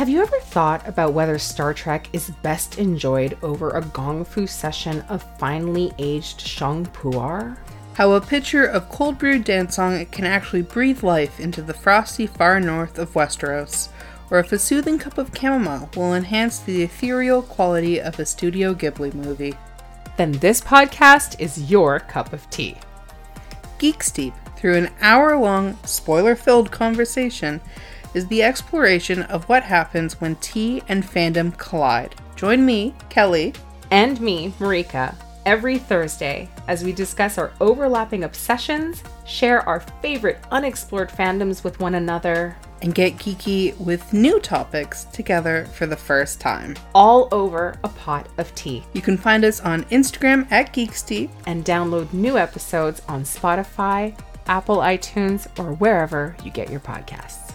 Have you ever thought about whether Star Trek is best enjoyed over a gong fu session of finely aged Sheng Pu'er? How a pitcher of cold brewed dancong can actually breathe life into the frosty far north of Westeros, or if a soothing cup of chamomile will enhance the ethereal quality of a Studio Ghibli movie. Then this podcast is your cup of tea. Geek Steep, through an hour long, spoiler filled conversation, is the exploration of what happens when tea and fandom collide. Join me, Kelly, And me, Marika, every Thursday as we discuss our overlapping obsessions, share our favorite unexplored fandoms with one another, and get geeky with new topics together for the first time. all over a pot of tea. You can find us on Instagram at Geeksteep. And download new episodes on Spotify, Apple iTunes, or wherever you get your podcasts.